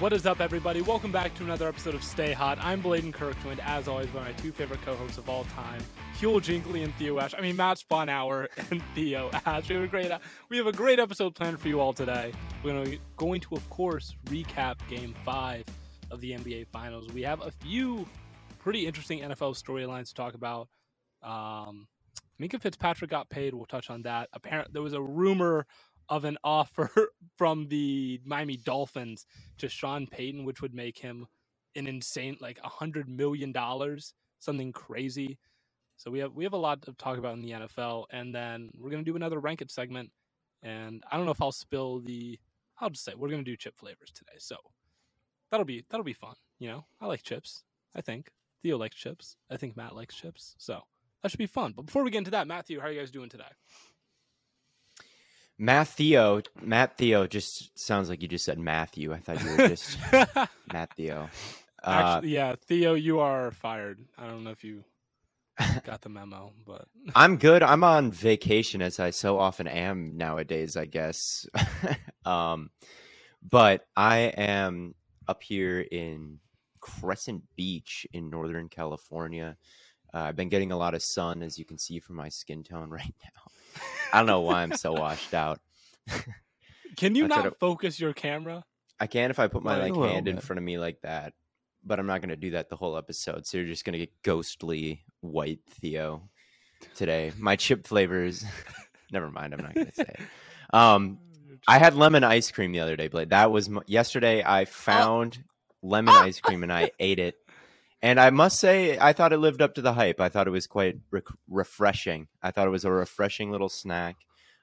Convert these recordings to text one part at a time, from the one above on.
What is up, everybody? Welcome back to another episode of Stay Hot. I'm Bladen Kirk, as always by my two favorite co-hosts of all time, Huel Jinkley and Theo Ash. I mean, Matt Sponhour and Theo Ash. We have a great, we have a great episode planned for you all today. We're going to, of course, recap Game Five of the NBA Finals. We have a few pretty interesting NFL storylines to talk about. Um, Minkah Fitzpatrick got paid. We'll touch on that. Apparently, there was a rumor of an offer from the Miami Dolphins to Sean Payton, which would make him an insane like a hundred million dollars, something crazy. So we have we have a lot to talk about in the NFL, and then we're gonna do another rank it segment. And I don't know if I'll spill the. I'll just say we're gonna do chip flavors today, so that'll be that'll be fun. You know, I like chips. I think Theo likes chips. I think Matt likes chips. So that should be fun. But before we get into that, Matthew, how are you guys doing today? Matthew, Matt Theo just sounds like you just said Matthew. I thought you were just Matt Theo. Uh, Actually, yeah, Theo, you are fired. I don't know if you got the memo, but I'm good. I'm on vacation as I so often am nowadays, I guess. um, but I am up here in Crescent Beach in Northern California. Uh, I've been getting a lot of sun, as you can see from my skin tone right now. I don't know why I'm so washed out. Can you not to, focus your camera? I can if I put my like hand bit. in front of me like that, but I'm not going to do that the whole episode. So you're just going to get ghostly white Theo today. My chip flavors. Never mind. I'm not going to say it. Um, I had lemon ice cream the other day, Blade. That was my, yesterday. I found oh. lemon ice cream and I ate it and I must say, I thought it lived up to the hype. I thought it was quite re- refreshing. I thought it was a refreshing little snack,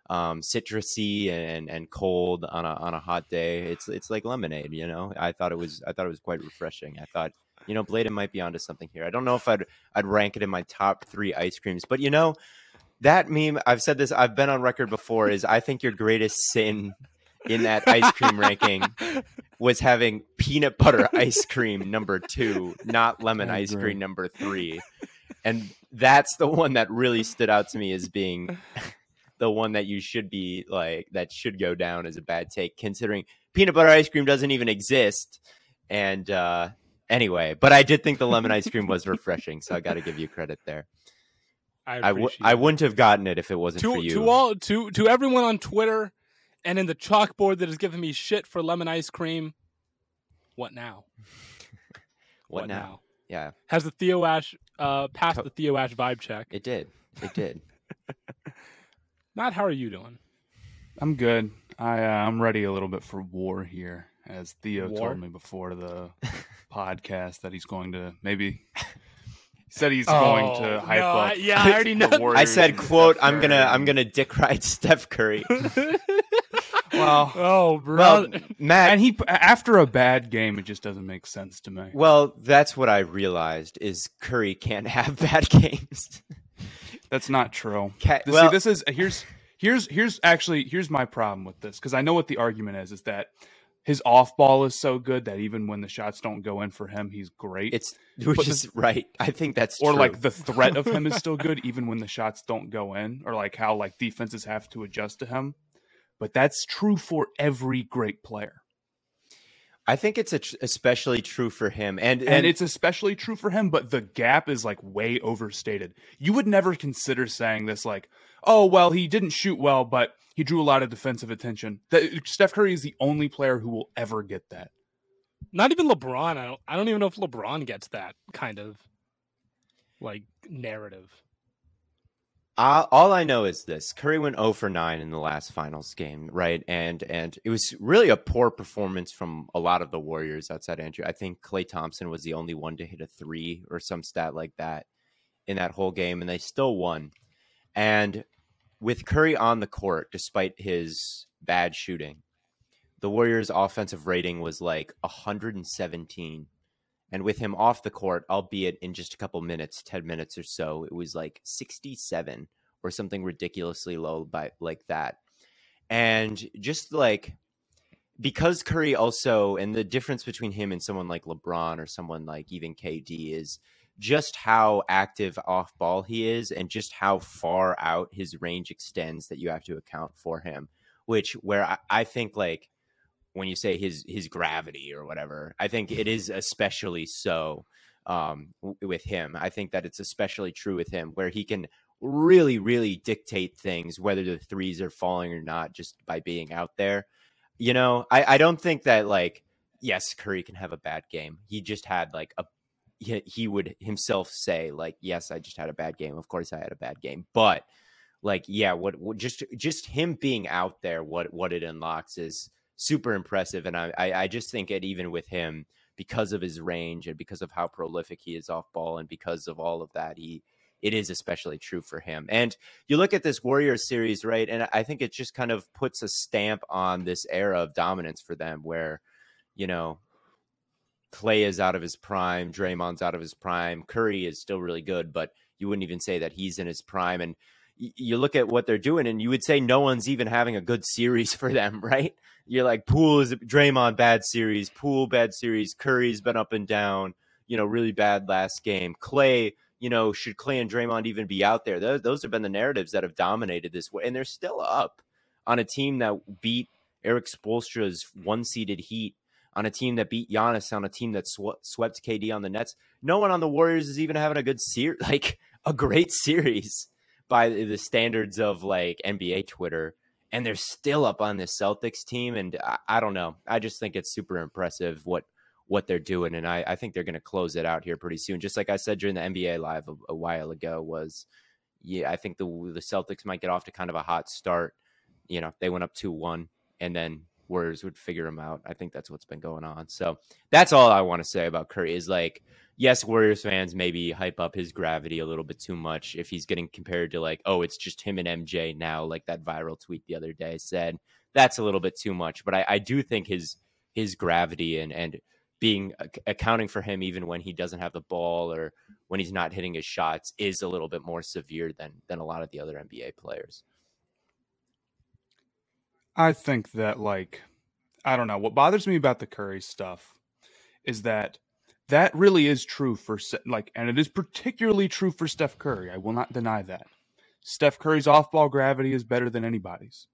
um, citrusy and, and cold on a on a hot day. It's it's like lemonade, you know. I thought it was I thought it was quite refreshing. I thought, you know, Bladen might be onto something here. I don't know if I'd I'd rank it in my top three ice creams, but you know, that meme. I've said this. I've been on record before. Is I think your greatest sin in that ice cream ranking was having peanut butter ice cream number two, not lemon ice cream number three. And that's the one that really stood out to me as being the one that you should be like, that should go down as a bad take, considering peanut butter ice cream doesn't even exist. And uh, anyway, but I did think the lemon ice cream was refreshing. So I got to give you credit there. I, I, w- I wouldn't have gotten it if it wasn't to, for you. To all to to everyone on Twitter and in the chalkboard that is giving me shit for lemon ice cream. What now? what, what now? now? Yeah. Has the Theo Ash uh passed to- the Theo Ash vibe check? It did. It did. Matt, how are you doing? I'm good. I uh, I'm ready a little bit for war here, as Theo war? told me before the podcast that he's going to maybe said he's oh, going to hype no, up. yeah, I already know. I said, "quote I'm gonna I'm gonna dick ride Steph Curry." Oh, oh, bro, well, Matt. And he after a bad game, it just doesn't make sense to me. Well, that's what I realized is Curry can't have bad games. that's not true. Ca- well, See, this is here's here's here's actually here's my problem with this because I know what the argument is is that his off ball is so good that even when the shots don't go in for him, he's great. It's which but is the, right. I think that's or true. like the threat of him is still good even when the shots don't go in, or like how like defenses have to adjust to him. But that's true for every great player. I think it's especially true for him, and, and, and it's especially true for him. But the gap is like way overstated. You would never consider saying this, like, oh well, he didn't shoot well, but he drew a lot of defensive attention. That Steph Curry is the only player who will ever get that. Not even LeBron. I don't. I don't even know if LeBron gets that kind of like narrative. Uh, all I know is this: Curry went 0 for 9 in the last finals game, right? And and it was really a poor performance from a lot of the Warriors outside Andrew. I think Klay Thompson was the only one to hit a three or some stat like that in that whole game, and they still won. And with Curry on the court, despite his bad shooting, the Warriors' offensive rating was like 117. And with him off the court, albeit in just a couple minutes, 10 minutes or so, it was like 67 or something ridiculously low by like that. And just like because Curry also, and the difference between him and someone like LeBron or someone like even KD is just how active off ball he is and just how far out his range extends that you have to account for him which where I, I, think like when you say his his gravity or whatever i think it is especially so um, with him. I think that it's especially true with him where he can really really dictate things whether the threes are falling or not just by being out there. You know i, I don't think that like yes curry can have a bad game. He just had like a he, he would himself say like yes i just had a bad game. Of course i had a bad game. But like yeah what, what just just him being out there what what it unlocks is super impressive and I, I i just think it even with him because of his range and because of how prolific he is off ball and because of all of that he it is especially true for him. And you look at this Warriors series, right? And I think it just kind of puts a stamp on this era of dominance for them where, you know, Klay is out of his prime, Draymond's out of his prime, Curry is still really good, but you wouldn't even say that he's in his prime. And you look at what they're doing, and you would say no one's even having a good series for them, right? You're like Poole is Draymond bad series, Poole bad series, Curry's been up and down, you know, really bad last game. Klay, you know, should Klay and Draymond even be out there? Those, those have been the narratives that have dominated this way, and they're still up on a team that beat Erik Spoelstra's one-seeded Heat on a team that beat Giannis, on a team that sw- swept KD on the Nets. No one on the Warriors is even having a good series, like a great series by the standards of like NBA Twitter. And they're still up on this Celtics team. And I, I don't know. I just think it's super impressive what what they're doing. And I, I think they're going to close it out here pretty soon. Just like I said during the NBA live a, a while ago was, yeah, I think the the Celtics might get off to kind of a hot start. You know, they went up 2 1 and then Warriors would figure them out. I think that's what's been going on. So that's all I want to say about Curry is like, yes, Warriors fans maybe hype up his gravity a little bit too much if he's getting compared to like, oh, it's just him and MJ now, like that viral tweet the other day said. That's a little bit too much. But I, I do think his his gravity and and being accounting for him even when he doesn't have the ball or when he's not hitting his shots is a little bit more severe than than a lot of the other NBA players. I think that like I don't know what bothers me about the Curry stuff is that that really is true for like and it is particularly true for Steph Curry. I will not deny that. Steph Curry's off-ball gravity is better than anybody's.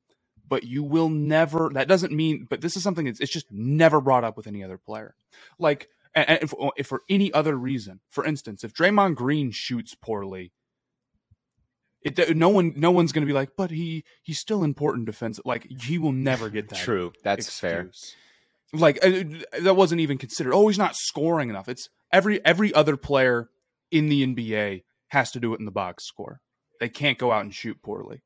But you will never that doesn't mean but this is something it's, it's just never brought up with any other player. Like and, if, if for any other reason, for instance, if Draymond Green shoots poorly, it, no one, no one's going to be like, but he he's still important defense. Like he will never get that. True, that's excuse. fair. Like uh, that wasn't even considered. Oh, he's not scoring enough. It's every every other player in the NBA has to do it in the box score. They can't go out and shoot poorly,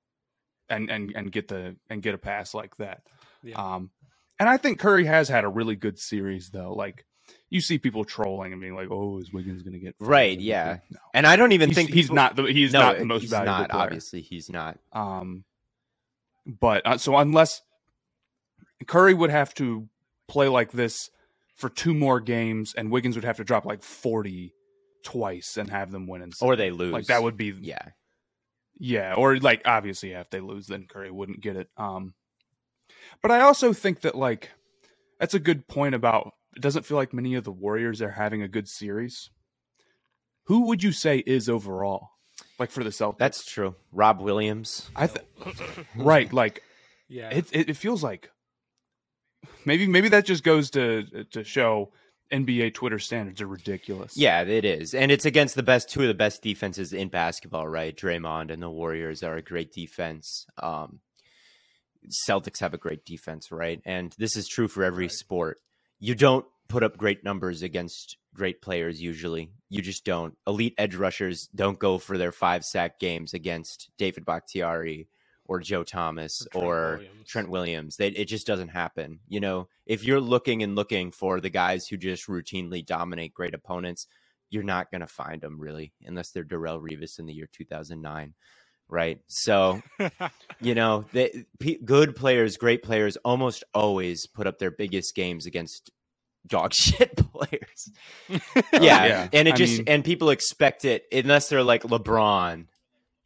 and and and get the and get a pass like that. Yeah. Um, and I think Curry has had a really good series though. Like you see people trolling and being like, "Oh, is Wiggins going to get right?" Yeah, no. and I don't even he's, think he's not the he's no, not the most he's valuable not, player. Obviously, he's not. Um, but uh, so unless Curry would have to play like this for two more games, and Wiggins would have to drop like forty twice and have them win. And or they lose. Like that would be yeah, yeah. Or like obviously, yeah, if they lose, then Curry wouldn't get it. Um, but I also think that like that's a good point about. It doesn't feel like many of the Warriors are having a good series. Who would you say is overall? Like for the Celtics, that's true. Rob Williams, I th- right. Like, yeah, it, it, it feels like maybe maybe that just goes to to show NBA Twitter standards are ridiculous. Yeah, it is. And it's against the best two of the best defenses in basketball, right? Draymond and the Warriors are a great defense. Um, Celtics have a great defense, right? And this is true for every right. sport. You don't put up great numbers against great players usually. You just don't. Elite edge rushers don't go for their five sack games against David Bakhtiari or Joe Thomas or, Trent, or Williams. Trent Williams. They, it just doesn't happen. You know, if you're looking and looking for the guys who just routinely dominate great opponents, you're not going to find them really, unless they're Darrelle Revis in the year 2009. Right. So, you know, they, p- good players, great players almost always put up their biggest games against dog shit players. yeah. yeah. And it I just, mean... and people expect it unless they're like LeBron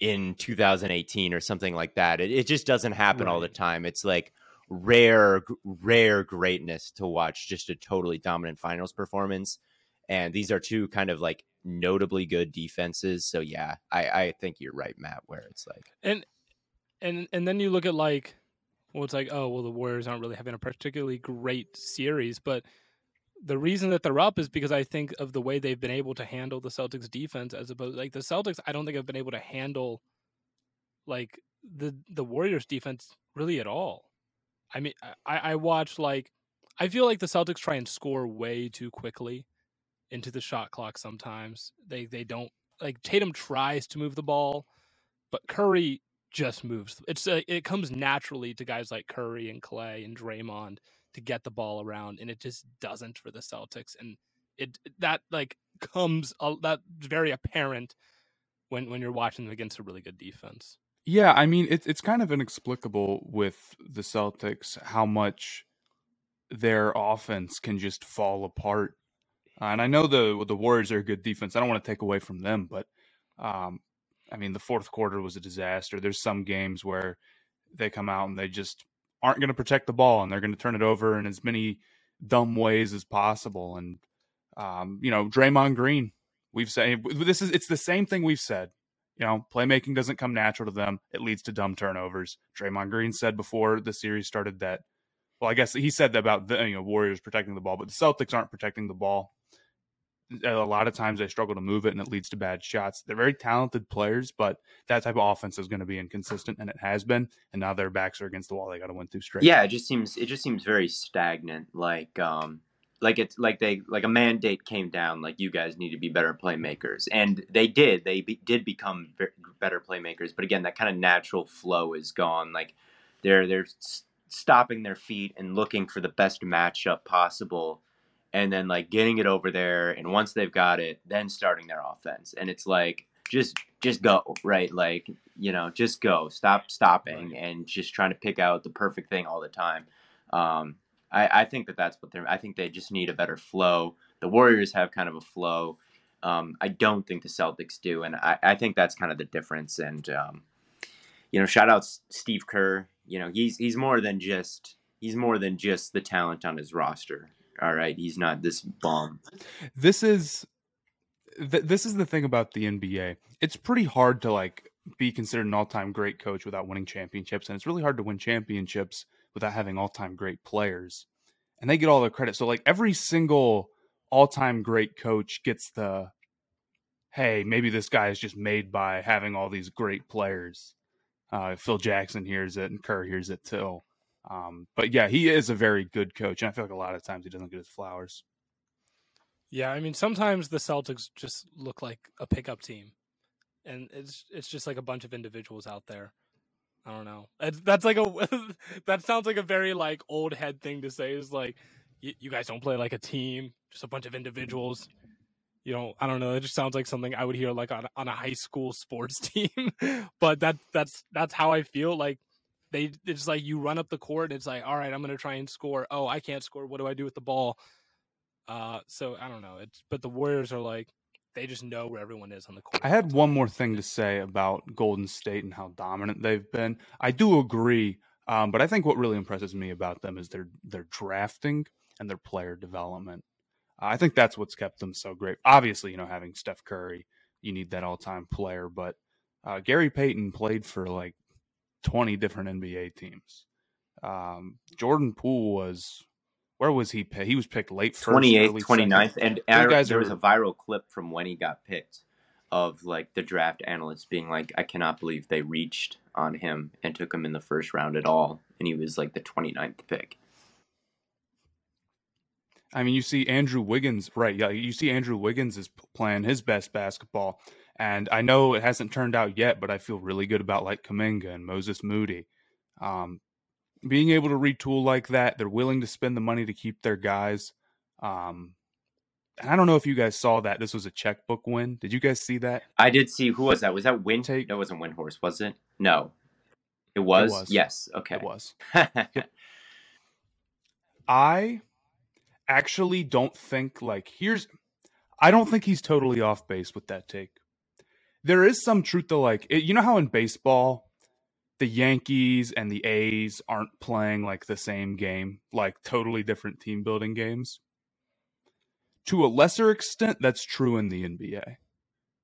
in 2018 or something like that. It, it just doesn't happen right. all the time. It's like rare, rare greatness to watch just a totally dominant finals performance. And these are two kind of like notably good defenses. So yeah, I, I think you're right, Matt, where it's like and and and then you look at like well it's like, oh well the Warriors aren't really having a particularly great series, but the reason that they're up is because I think of the way they've been able to handle the Celtics defense as opposed like the Celtics I don't think have been able to handle like the the Warriors defense really at all. I mean I, I watch like I feel like the Celtics try and score way too quickly into the shot clock sometimes. They they don't like Tatum tries to move the ball, but Curry just moves. It's a, it comes naturally to guys like Curry and Klay and Draymond to get the ball around, and it just doesn't for the Celtics. And it that like comes that very apparent when when you're watching them against a really good defense. Yeah, I mean it's it's kind of inexplicable with the Celtics how much their offense can just fall apart. Uh, and I know the the Warriors are a good defense. I don't want to take away from them, but um, I mean the fourth quarter was a disaster. There's some games where they come out and they just aren't going to protect the ball and they're going to turn it over in as many dumb ways as possible. And um, you know, Draymond Green, we've said this is it's the same thing we've said. You know, playmaking doesn't come natural to them. It leads to dumb turnovers. Draymond Green said before the series started that. Well, I guess he said that about the you know Warriors protecting the ball, but the Celtics aren't protecting the ball a lot of times they struggle to move it and it leads to bad shots. They're very talented players, but that type of offense is going to be inconsistent and it has been. And now their backs are against the wall. They got to win two straight. Yeah, it just seems it just seems very stagnant. Like um like it's like they like a mandate came down like you guys need to be better playmakers and they did they be, did become better playmakers but again that kind of natural flow is gone like they're they're stopping their feet and looking for the best matchup possible and then like getting it over there and once they've got it then starting their offense. And it's like just just go right? Like you know just go. Stop stopping and just trying to pick out the perfect thing all the time. Um, I, I think that that's what they're i think they just need a better flow. The warriors have kind of a flow. Um, i don't think the celtics do and i, I think that's kind of the difference. And um, you know shout out steve kerr. You know he's he's more than just he's more than just the talent on his roster all right, he's not this bomb. This is th- this is the thing about the NBA. It's pretty hard to like be considered an all-time great coach without winning championships, and it's really hard to win championships without having all-time great players. And they get all the credit. So like every single all-time great coach gets the hey, maybe this guy is just made by having all these great players. Uh, Phil Jackson hears it, and Kerr hears it too. Um, but yeah, he is a very good coach, and I feel like a lot of times he doesn't get his flowers. Yeah, I mean, sometimes the Celtics just look like a pickup team, and it's it's just like a bunch of individuals out there. I don't know. That's like a that sounds like a very like old head thing to say. Is like you, you guys don't play like a team, just a bunch of individuals. You know, I don't know. It just sounds like something I would hear like on on a high school sports team. but that that's that's how I feel. Like they it's like you run up the court and it's like all right i'm gonna try and score. Oh i can't score. What do i do with the ball? Uh so i don't know. It's but the warriors are like they just know where everyone is on the court i had one more thing to say about golden state and how dominant they've been. I do agree um, but i think what really impresses me about them is their their drafting and their player development. I think that's what's kept them so great. Obviously you know having steph curry you need that all-time player but uh, gary payton played for like 20 different NBA teams. Um, Jordan Poole was where was he picked? He was picked late first, 28th, 29th. And guys there was a viral clip from when he got picked of like the draft analysts being like, I cannot believe they reached on him and took him in the first round at all. And he was like the 29th pick. I mean, you see Andrew Wiggins, right? Yeah, you see Andrew Wiggins is playing his best basketball and I know it hasn't turned out yet, but I feel really good about like Kuminga and Moses Moody. Um, being able to retool like that, they're willing to spend the money to keep their guys. Um, and I don't know if you guys saw that. This was a checkbook win. Did you guys see that? I did see. Who was that? Was that Win? Take... No, it wasn't Windhorst, was it? No. It was? it was? Yes. Okay. It was. I actually don't think like here's I don't think he's totally off base with that take there is some truth to like it, you know how in baseball the Yankees and the A's aren't playing like the same game, like totally different team building games. To a lesser extent, that's true in the NBA.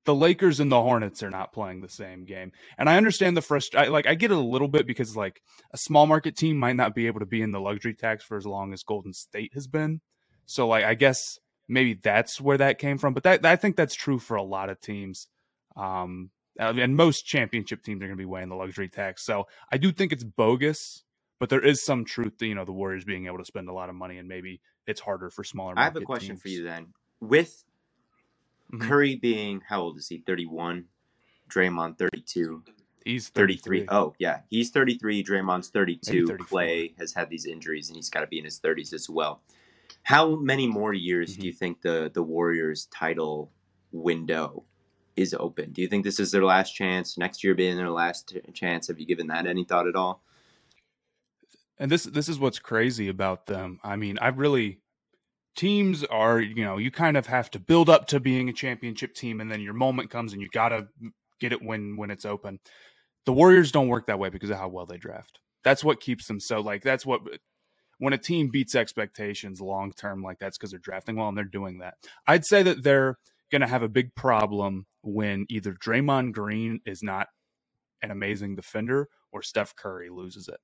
The Lakers and the Hornets are not playing the same game. And I understand the frustration. Like, I get it a little bit because, like, a small market team might not be able to be in the luxury tax for as long as Golden State has been. So, like, I guess maybe that's where that came from. But that, I think that's true for a lot of teams. Um, and most championship teams are going to be weighing the luxury tax. So I do think it's bogus, but there is some truth to you know the Warriors being able to spend a lot of money, and maybe it's harder for smaller. I have a question teams. for you then. With mm-hmm. Curry being how old is he? Thirty one. Draymond thirty two. He's 33. 33. Oh, yeah. He's 33. Draymond's 32. Klay has had these injuries and he's got to be in his 30s as well. How many more years mm-hmm. do you think the the Warriors title window is open. Do you think this is their last chance? Next year being their last t- chance? Have you given that any thought at all? And this this is what's crazy about them. I mean, I really teams are you know you kind of have to build up to being a championship team, and then your moment comes and you gotta get it when when it's open. The Warriors don't work that way because of how well they draft. That's what keeps them so like that's what when a team beats expectations long term like that's because they're drafting well and they're doing that. I'd say that they're going to have a big problem when either Draymond Green is not an amazing defender or Steph Curry loses it.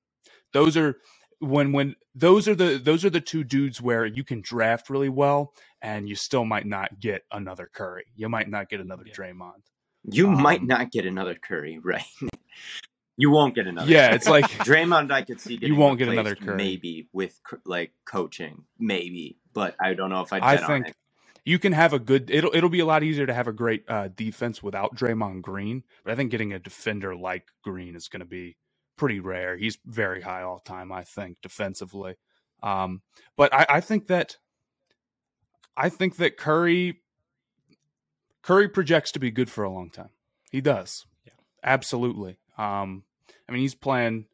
Those are when when those are the those are the two dudes where you can draft really well and you still might not get another Curry. You might not get another yeah. Draymond. You um, might not get another Curry, right? you won't get another. Yeah, it's like Draymond. I could see you won't get another Curry, maybe with like coaching, maybe, but I don't know if I'd I think you can have a good. It'll it'll be a lot easier to have a great uh, defense without Draymond Green, but I think getting a defender like Green is going to be pretty rare. He's very high all time, I think, defensively. Um, but I, I think that I think that Curry Curry projects to be good for a long time. He does. Yeah. Absolutely. Um, I mean, he's playing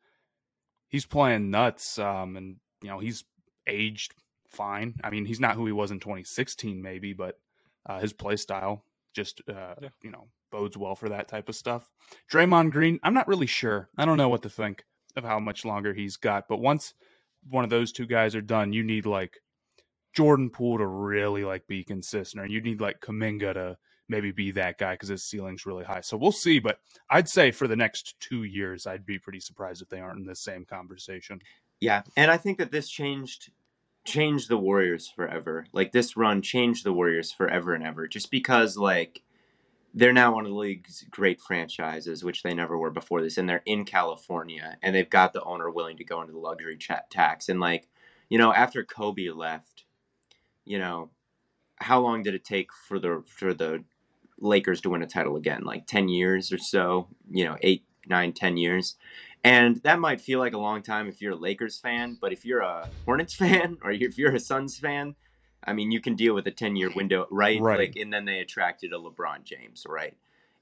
he's playing nuts um, and you know, he's aged fine. I mean, he's not who he was in 2016, maybe, but uh, his play style just uh, yeah. you know bodes well for that type of stuff. Draymond Green, I'm not really sure. I don't know what to think of how much longer he's got. But once one of those two guys are done, you need like Jordan Poole to really like be consistent, or you need like Kuminga to maybe be that guy because his ceiling's really high. So we'll see. But I'd say for the next two years, I'd be pretty surprised if they aren't in the same conversation. Yeah, and I think that this changed changed the Warriors forever. Like this run changed the Warriors forever and ever just because like they're now one of the league's great franchises, which they never were before this, and they're in California, and they've got the owner willing to go into the luxury tax. And like, you know, after Kobe left, you know, how long did it take for the for the Lakers to win a title again? Like ten years or so, you know, eight, nine, ten years. And that might feel like a long time if you're a Lakers fan, but if you're a Hornets fan or if you're a Suns fan, I mean, you can deal with a 10 year window, right? right? Like, and then they attracted a LeBron James, right?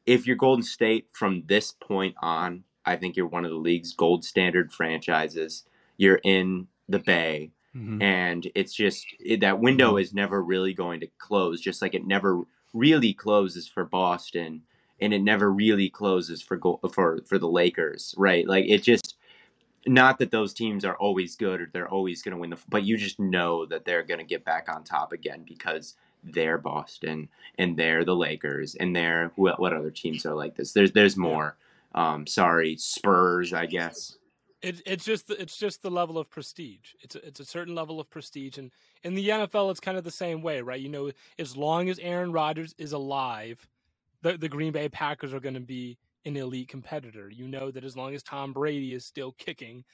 If you're Golden State from this point on, I think you're one of the league's gold standard franchises. You're in the Bay, mm-hmm. and it's just it, that window mm-hmm. is never really going to close. Just like it never really closes for Boston, and it never really closes for for for the Lakers, right? Like it just not that those teams are always good or they're always going to win the but you just know that they're going to get back on top again because they're Boston and they're the Lakers and they're what, what other teams are like this there's there's more um sorry Spurs I guess it, it's just it's just the level of prestige. It's a, it's a certain level of prestige, and in the NFL, it's kind of the same way, right? You know, as long as Aaron Rodgers is alive, the the Green Bay Packers are going to be an elite competitor. You know that as long as Tom Brady is still kicking,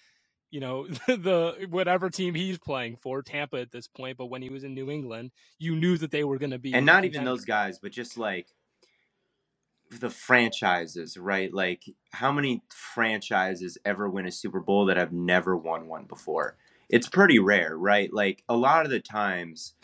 you know, the whatever team he's playing for, Tampa at this point, but when he was in New England, you knew that they were going to be And not even those guys, but just like the franchises, right? Like how many franchises ever win a Super Bowl that have never won one before? It's pretty rare, right? Like a lot of the times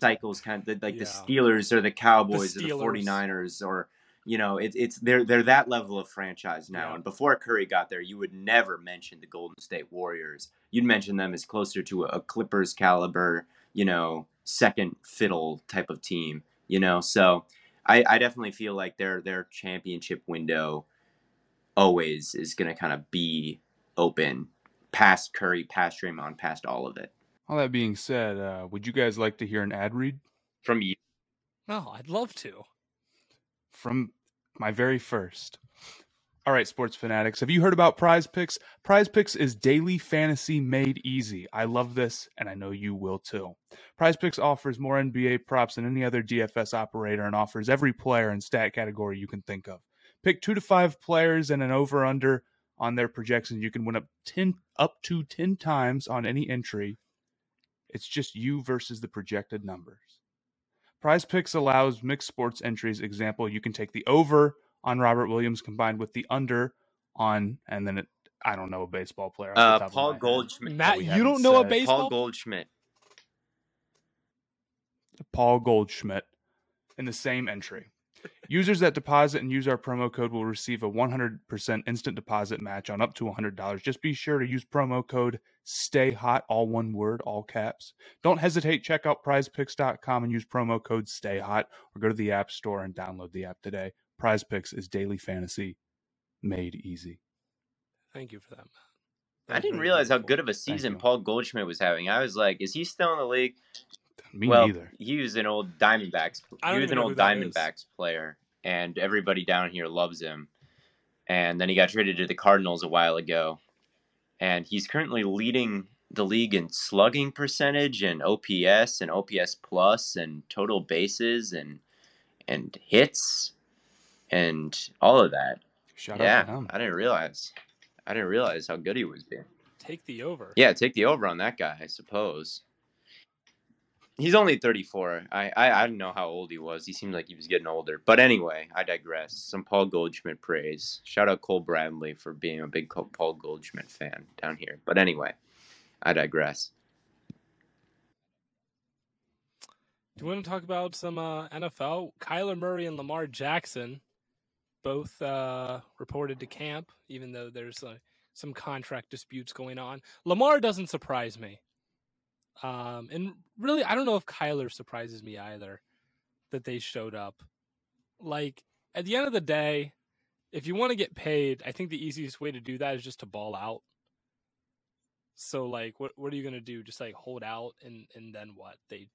cycles kind of like yeah. the Steelers or the Cowboys the or the 49ers or you know, it, it's they're they're that level of franchise now. Yeah. And before Curry got there, you would never mention the Golden State Warriors. You'd mention them as closer to a, a Clippers caliber, you know, second fiddle type of team. You know, so I, I definitely feel like their their championship window always is going to kind of be open past Curry, past Draymond, past all of it. All that being said, uh, would you guys like to hear an ad read from you? Oh, I'd love to. From my very first. All right, sports fanatics, have you heard about Prize Picks? Prize Picks is daily fantasy made easy. I love this, and I know you will too. Prize Picks offers more NBA props than any other DFS operator and offers every player and stat category you can think of. Pick two to five players and an over under on their projections. You can win up ten up to ten times on any entry. It's just you versus the projected numbers. Prize Picks allows mixed sports entries. Example, you can take the over on Robert Williams combined with the under on, and then it, I don't know a baseball player. Uh, Paul Goldschmidt. Matt, you don't know said. a baseball. Paul Goldschmidt. Paul Goldschmidt in the same entry. Users that deposit and use our promo code will receive a 100% instant deposit match on up to $100. Just be sure to use promo code Stay Hot, all one word, all caps. Don't hesitate. Check out prizepicks.com and use promo code Stay Hot or go to the App Store and download the app today. Prize Picks is daily fantasy made easy. Thank you for that, Matt. I didn't realize how good of a season Paul Goldschmidt was having. I was like, is he still in the league? Me well, neither. He was an old Diamondbacks. He was an old Diamondbacks player, and everybody down here loves him. And then he got traded to the Cardinals a while ago, and he's currently leading the league in slugging percentage and OPS and OPS plus and total bases and and hits and all of that. Shout yeah, I didn't realize. I didn't realize how good he was being. Take the over. Yeah, take the over on that guy, I suppose. He's only 34. I, I I don't know how old he was. He seemed like he was getting older. But anyway, I digress. Some Paul Goldschmidt praise. Shout out Cole Bradley for being a big Paul Goldschmidt fan down here. But anyway, I digress. Do you want to talk about some uh, NFL? Kyler Murray and Lamar Jackson both uh, reported to camp, even though there's uh, some contract disputes going on. Lamar doesn't surprise me. Um, and really, I don't know if Kyler surprises me either that they showed up. Like, at the end of the day, if you want to get paid, I think the easiest way to do that is just to ball out. So, like, what what are you gonna do? Just like hold out and and then what? They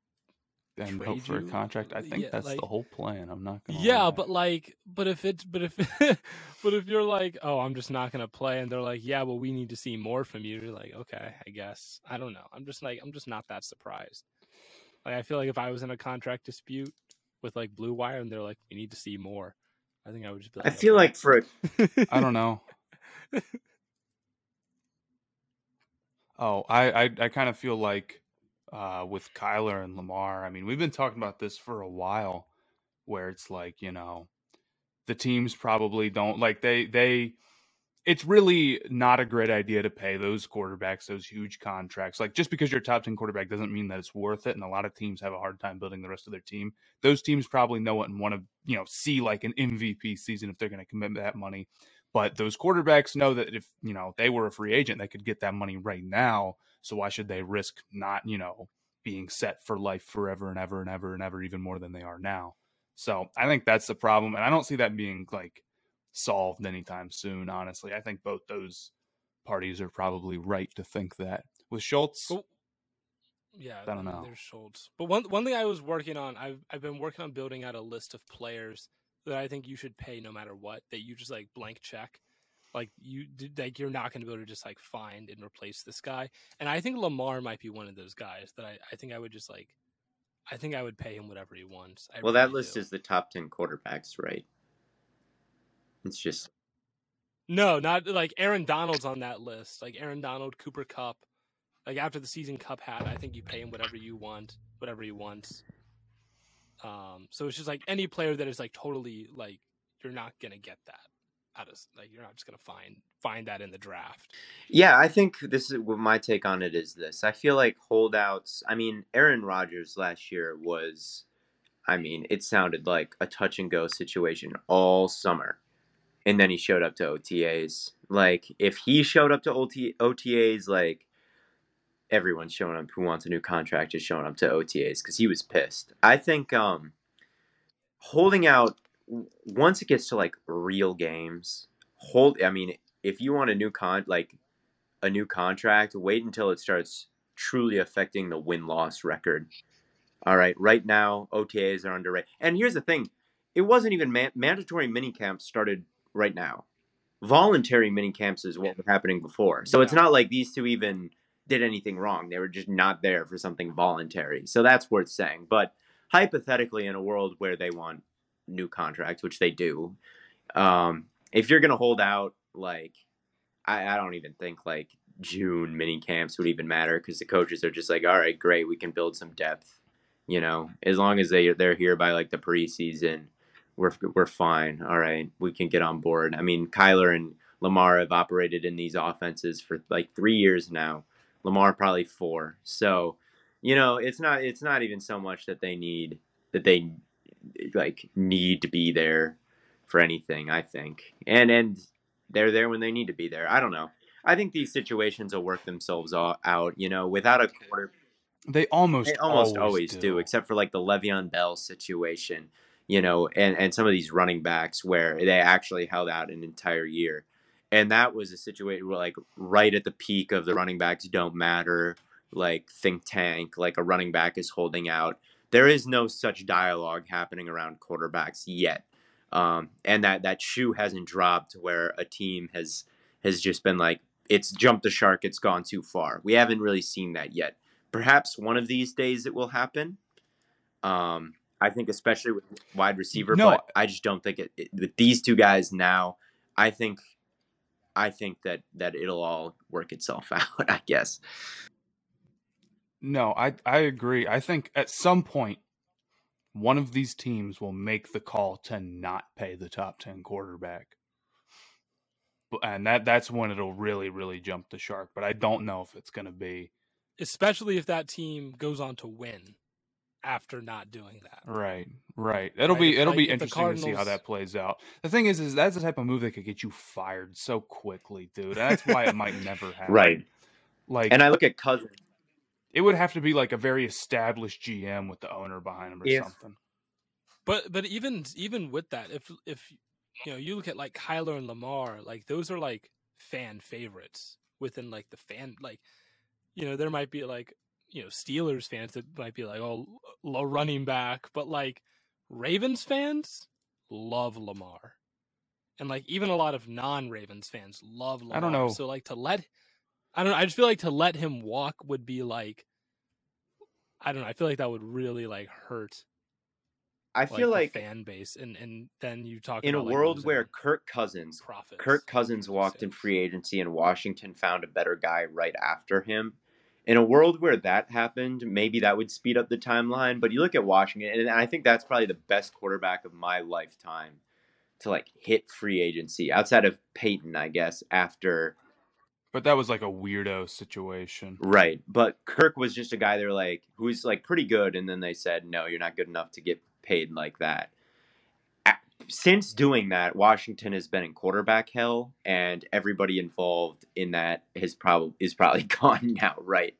and hope for you. a contract. I think yeah, that's like, the whole plan. I'm not gonna. Yeah, lie. but like, but if it's, but if, but if you're like, oh, I'm just not gonna play, and they're like, yeah, well, we need to see more from you. You're like, okay, I guess. I don't know. I'm just like, I'm just not that surprised. Like, I feel like if I was in a contract dispute with like Blue Wire, and they're like, we need to see more, I think I would just be. Like, I feel like for. I don't know. oh, I, I, I kind of feel like uh, with Kyler and Lamar. I mean, we've been talking about this for a while, where it's like you know, the teams probably don't like they they. It's really not a great idea to pay those quarterbacks those huge contracts. Like just because you're a top ten quarterback doesn't mean that it's worth it. And a lot of teams have a hard time building the rest of their team. Those teams probably know it and want to you know see like an MVP season if they're going to commit that money. But those quarterbacks know that if, you know, they were a free agent, they could get that money right now. So why should they risk not, you know, being set for life forever and ever and ever and ever, even more than they are now? So I think that's the problem. And I don't see that being like solved anytime soon, honestly. I think both those parties are probably right to think that. With Schultz, yeah, I don't know. There's Schultz, but one one thing I was working on, I've I've been working on building out a list of players that I think you should pay no matter what. That you just like blank check, like you like you're not going to be able to just like find and replace this guy. And I think Lamar might be one of those guys that I I think I would just like. I think I would pay him whatever he wants. I well, really that list do. is the top ten quarterbacks, right? It's just no, not like Aaron Donald's on that list. Like Aaron Donald, Cooper Kupp. Like after the season Kupp had, I think you pay him whatever you want, whatever he wants. Um, so it's just like any player that is like totally like you're not gonna get that out of like you're not just gonna find find that in the draft. Yeah, I think this is what my take on it is this. I feel like holdouts. I mean, Aaron Rodgers last year was, I mean, it sounded like a touch and go situation all summer, and then he showed up to OTAs. Like if he showed up to OT, OTAs, like everyone's showing up who wants a new contract is showing up to OTAs because he was pissed. I think um, holding out once it gets to like real games, hold. I mean, if you want a new con like a new contract, wait until it starts truly affecting the win loss record. All right, right now OTAs are underway, and here's the thing: it wasn't even man- mandatory mini camps started right now. Voluntary mini camps is what was happening before, so Yeah. it's not like these two even did anything wrong. They were just not there for something voluntary. So that's worth saying. But hypothetically, in a world where they want new contracts, which they do, um, if you're to hold out, like, I, I don't even think like June mini camps would even matter because the coaches are just like, all right, great, we can build some depth. You know, as long as they they're here by like the preseason, we're we're fine. All right, we can get on board. I mean, Kyler and Lamar have operated in these offenses for like three years now. Lamar probably four. So, you know, it's not it's not even so much that they need that they like need to be there for anything. I think, and and they're there when they need to be there. I don't know. I think these situations will work themselves out. You know, without a quarter, they almost they almost always, always, do. except for like the Le'Veon Bell situation. You know, and and some of these running backs where they actually held out an entire year and that was a situation where like right at the peak of the running backs don't matter like think tank like a running back is holding out there is no such dialogue happening around quarterbacks yet um, and that that shoe hasn't dropped where a team has has just been like it's jumped the shark it's gone too far we haven't really seen that yet perhaps one of these days it will happen um, i think especially with wide receiver No. but i just don't think it, it with these two guys now i think I think that that it'll all work itself out. I guess. No, I I agree. I think at some point one of these teams will make the call to not pay the top 10 quarterback. And that that's when it'll really really jump the shark, but I don't know if it's going to be Especially if that team goes on to win after not doing that. right. Right. It'll Right, be it'll like, be if the interesting to see how that plays out. The thing is is that's the type of move that could get you fired so quickly, dude. That's why it might never happen. Right. Like And I look at Cousins. It would have to be like a very established GM with the owner behind him or If- something. But but even even with that, if if you know you look at like Kyler and Lamar, like those are like fan favorites within like the fan like you know there might be like you know Steelers fans that might be like oh low running back, but like Ravens fans love Lamar, and like even a lot of non Ravens fans love Lamar. I don't know. So like to let I don't know. I just feel like to let him walk would be like I don't know. I feel like that would really like hurt I feel the like fan base, and and then you talk in a like, world where Kirk Cousins, profits. Kirk Cousins walked in free agency and Washington found a better guy right after him. In a world where that happened, maybe that would speed up the timeline. But you look at Washington, and I think that's probably the best quarterback of my lifetime to like hit free agency outside of Peyton, I guess, after But that was like a weirdo situation. Right. But Kirk was just a guy they're like who's like pretty good and then they said, "No, you're not good enough to get paid like that." Since doing that, Washington has been in quarterback hell, and everybody involved in that has probably is probably gone now, right?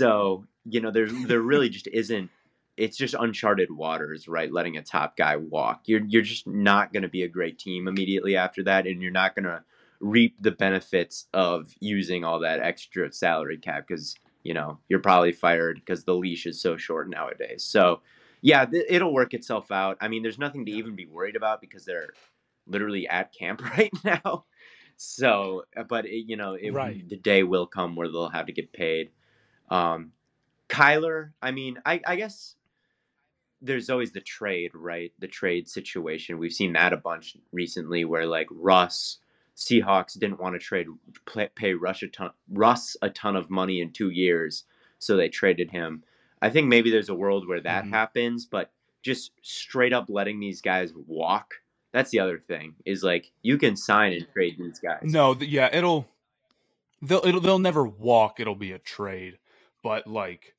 So you know, there's there really just isn't. It's just uncharted waters, right? Letting a top guy walk, you're you're just not going to be a great team immediately after that, and you're not going to reap the benefits of using all that extra salary cap because you know you're probably fired because the leash is so short nowadays. So yeah, th- it'll work itself out. I mean, there's nothing to even be worried about because they're literally at camp right now. So, uh, but it, you know, it, right. the day will come where they'll have to get paid. Um, Kyler, I mean, I, I guess there's always the trade, right? The trade situation. We've seen that a bunch recently, where like Russ, Seahawks didn't want to trade, pay Russ a ton, Russ a ton of money in two years, so they traded him. I think maybe there's a world where that mm-hmm. happens, but just straight up letting these guys walk. That's the other thing is like you can sign and trade these guys. No, yeah, it'll they'll it'll, they'll never walk. It'll be a trade, but like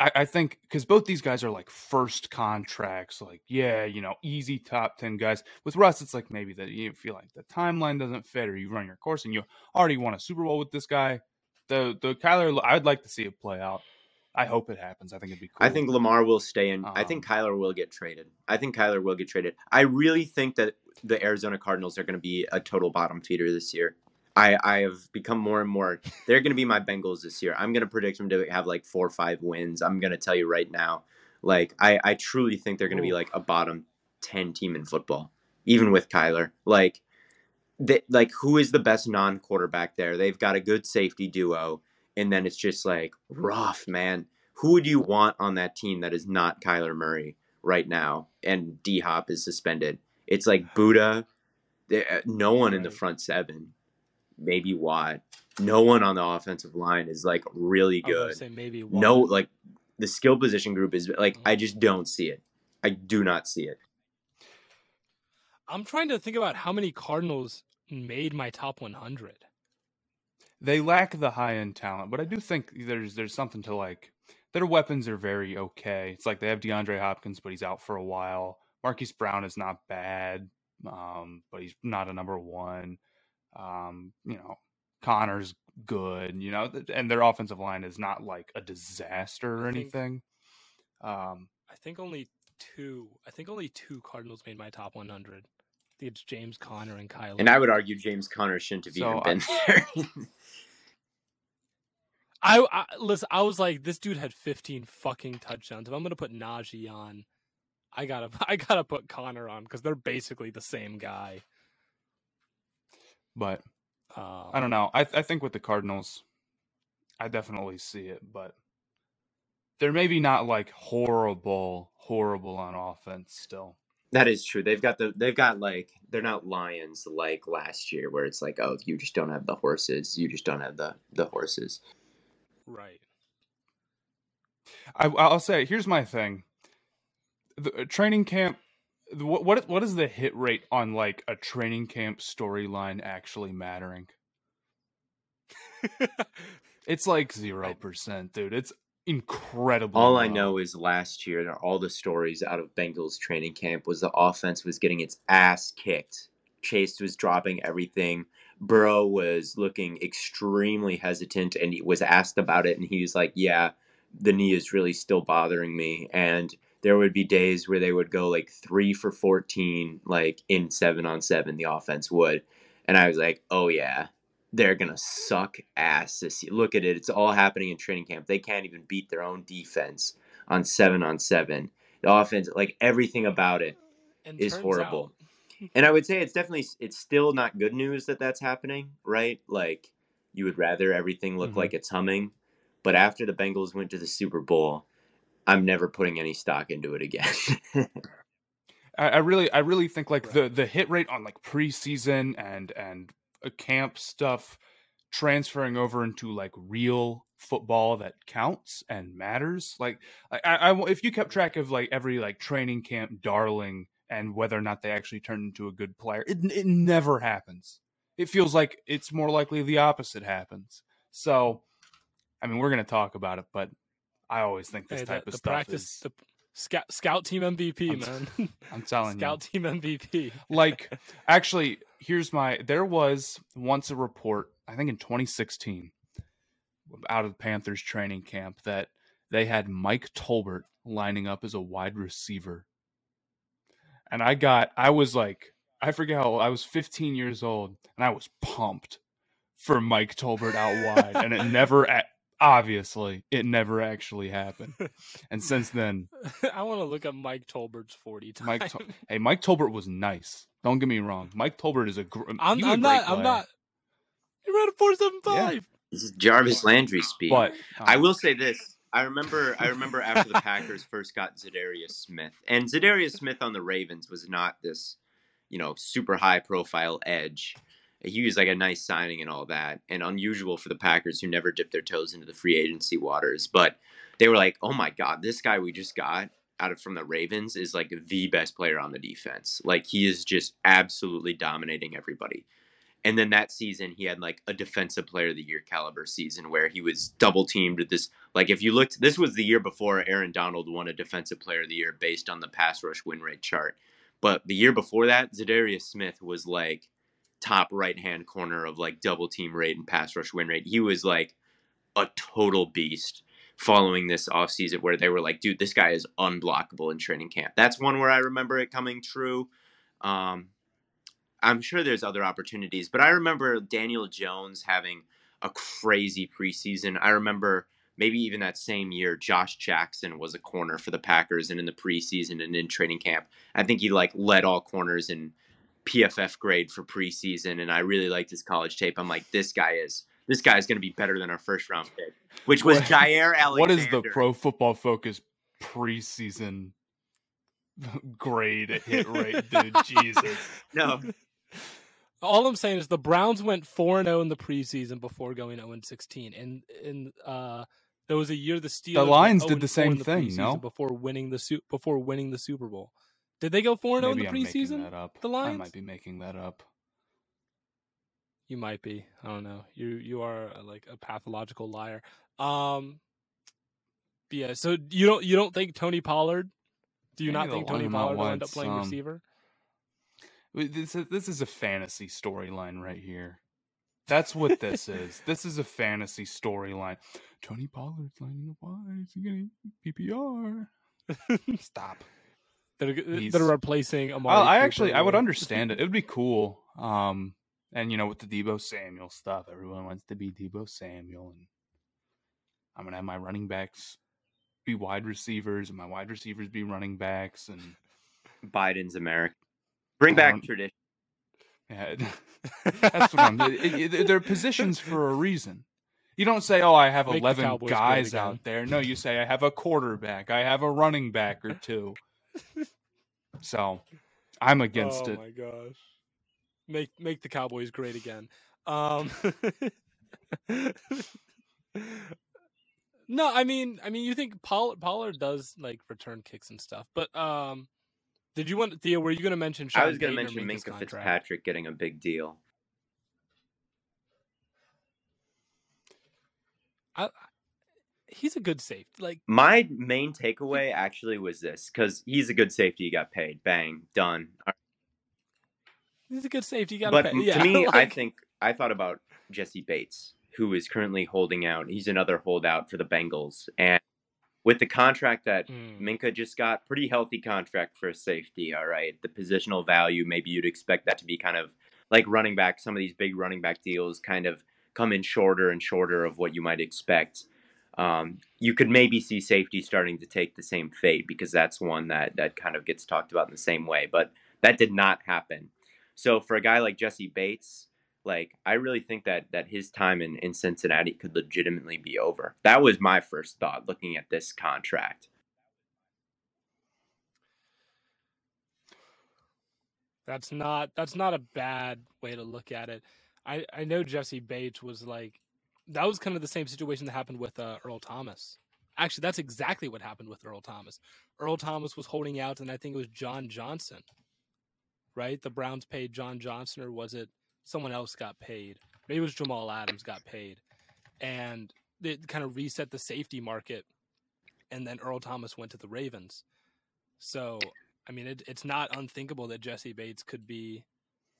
I, I think because both these guys are like first contracts, like yeah, you know, easy top ten guys. With Russ, it's like maybe that you feel like the timeline doesn't fit, or you run your course and you already won a Super Bowl with this guy. The the Kyler, I'd like to see it play out. I hope it happens. I think it'd be cool. I think Lamar will stay in. Um, I think um Kyler will get traded. I think Kyler will get traded. I really think that the Arizona Cardinals are going to be a total bottom feeder this year. I, I have become more and more. They're going to be my Bengals this year. I'm going to predict them to have like four or five wins. I'm going to tell you right now. Like I, I truly think they're going to be like a bottom ten team in football, even with Kyler. Like, they, like who is the best non-quarterback there? They've got a good safety duo and then it's just like rough, man. Who would you want on that team that is not Kyler Murray right now? And D Hop is suspended. It's like Budda. Uh, no one in the front seven. Maybe Watt. No one on the offensive line is like really good. maybe Watt. no like the skill position group is like I just don't see it. I do not see it. I'm trying to think about how many Cardinals made my top 100 they lack the high end talent, but I do think there's there's something to like. Their weapons are very okay. It's like they have DeAndre Hopkins, but he's out for a while. Marquise Brown is not bad, um, but he's not a number one. Um, you know, Conner's good. You know, and their offensive line is not like a disaster or anything. Um, I think only two. I think only two Cardinals made my top 100. it's James Conner and Kyle. And I would argue James Conner shouldn't have so even been I, there. I, I listen. I was like, this dude had 15 fucking touchdowns. If I'm gonna put Najee on, I gotta I gotta put Conner on because they're basically the same guy. But um, I don't know. I I think with the Cardinals, I definitely see it, but they're maybe not like horrible, horrible on offense still. That is true. They've got the they've got like they're not lions like last year where it's like, oh, you just don't have the horses. You just don't have the the horses. Right. I, will say, here's my thing: the uh, training camp. What what what is the hit rate on like a training camp storyline actually mattering? it's like zero percent, dude. It's incredible. All low. I know is last year, all the stories out of Bengals training camp was the offense was getting its ass kicked. Chase was dropping everything. Burrow was looking extremely hesitant and he was asked about it and he was like, "Yeah, the knee is really still bothering me." And there would be days where they would go like 3 for 14 like in 7 on 7 the offense would. And I was like, "Oh yeah, they're going to suck ass this year. Look at it. It's all happening in training camp. They can't even beat their own defense on 7 on 7. The offense, like everything about it and is horrible. Out, and I would say it's definitely it's still not good news that that's happening, right? Like you would rather everything look mm-hmm. like it's humming, but after the Bengals went to the Super Bowl, I'm never putting any stock into it again. I, I, really, I really think like right. the the hit rate on like preseason and and uh, camp stuff transferring over into like real football that counts and matters. Like I, I, if you kept track of like every like training camp darling and whether or not they actually turn into a good player. It, it never happens. It feels like it's more likely the opposite happens. So, I mean, we're going to talk about it, but I always think this hey, type the, of the stuff practice, is the, Scout, scout team MVP, I'm man. I'm telling scout you. Scout team MVP. like, actually, here's my. There was once a report, I think in 2016, out of the Panthers training camp, that they had Mike Tolbert lining up as a wide receiver. And I got, I was like, I forget how I was 15 years old, and I was pumped for Mike Tolbert out wide, and it never, obviously, it never actually happened. And since then, I want to look up Mike Tolbert's 40 times. Mike, Tol- hey, Mike Tolbert was nice. Don't get me wrong. Mike Tolbert is a. Gr- um, I'm, I'm not. I'm not. He ran a four seven five. This is Jarvis Landry speak. But I um, will say this: I remember. I remember after the Packers first got Za'Darius Smith, and Za'Darius Smith on the Ravens was not this, you know, super high profile edge. He was like a nice signing and all that, and unusual for the Packers who never dipped their toes into the free agency waters. But they were like, "Oh my God, this guy we just got out of from the Ravens is like the best player on the defense. Like he is just absolutely dominating everybody." And then that season, he had like a defensive player of the year caliber season where he was double teamed with this. Like, if you looked, this was the year before Aaron Donald won a defensive player of the year based on the pass rush win rate chart. But the year before that, Za'Darius Smith was like top right hand corner of like double team rate and pass rush win rate. He was like a total beast following this offseason where they were like, dude, this guy is unblockable in training camp. That's one where I remember it coming true. Um, I'm sure there's other opportunities, but I remember Daniel Jones having a crazy preseason. I remember maybe even that same year, Josh Jackson was a corner for the Packers, and in the preseason and in training camp, I think he like led all corners in PFF grade for preseason, and I really liked his college tape. I'm like, this guy is this guy is going to be better than our first round pick, which was Jaire Alexander. What is the Pro Football Focus preseason grade hit rate, dude? Jesus. No, All I'm saying is the Browns went four and zero in the preseason before going zero and sixteen, and in uh, there was a year the Steelers. The Lions did the same the thing, no? Before winning the su- before winning the Super Bowl, did they go four and zero in Maybe the I'm preseason? that up. The I might be making that up. You might be. I don't know. You you are uh, like a pathological liar. Um. yeah. So you don't you don't think Tony Pollard? Do you Maybe not think Tony line him out Pollard will end up playing um, receiver? This is, this is a fantasy storyline right here. That's what this is. This is a fantasy storyline. Tony Pollard's lining up wide. Is he getting PPR? Stop. That are, that are replacing Amari. Well, I actually I would understand it. It would be cool. Um, and you know, with the Deebo Samuel stuff, everyone wants to be Deebo Samuel, and I'm gonna have my running backs be wide receivers, and my wide receivers be running backs, and Biden's America. Bring back don't- tradition. yeah, that's what I'm. It, it, they're positions for a reason. You don't say, "Oh, I have Make 11 Cowboys guys out there." No, you say, "I have a quarterback. I have a running back or two. So, I'm against oh it. my gosh. Make make the Cowboys great again. Um No, I mean I mean you think Pollard, Pollard does like return kicks and stuff. But um did you want Theo, were you gonna mention Sean I was going to Payton mention Minkah's Minkah contract? Fitzpatrick getting a big deal. I, he's a good safety. Like My main takeaway actually was this because he's a good safety. He got paid. Bang, done. he's a good safety. You gotta But pay. m- Yeah, to me, I think I thought about Jessie Bates, who is currently holding out. He's another holdout for the Bengals, and with the contract that Mm. Minkah just got, pretty healthy contract for a safety. All right, the positional value, maybe you'd expect that to be kind of like running back. Some of these big running back deals kind of come in shorter and shorter of what you might expect. Um, you could maybe see safety starting to take the same fate because that's one that that kind of gets talked about in the same way, but that did not happen. So for a guy like Jessie Bates, like I really think that that his time in, in Cincinnati could legitimately be over. That was my first thought looking at this contract. That's not that's not a bad way to look at it. I I know Jessie Bates was like that was kind of the same situation that happened with uh, Earl Thomas. Actually, that's exactly what happened with Earl Thomas. Earl Thomas was holding out, and I think it was John Johnson, right? The Browns paid John Johnson, or was it someone else got paid? Maybe it was Jamal Adams got paid, and it kind of reset the safety market. And then Earl Thomas went to the Ravens. So, I mean, it, it's not unthinkable that Jessie Bates could be,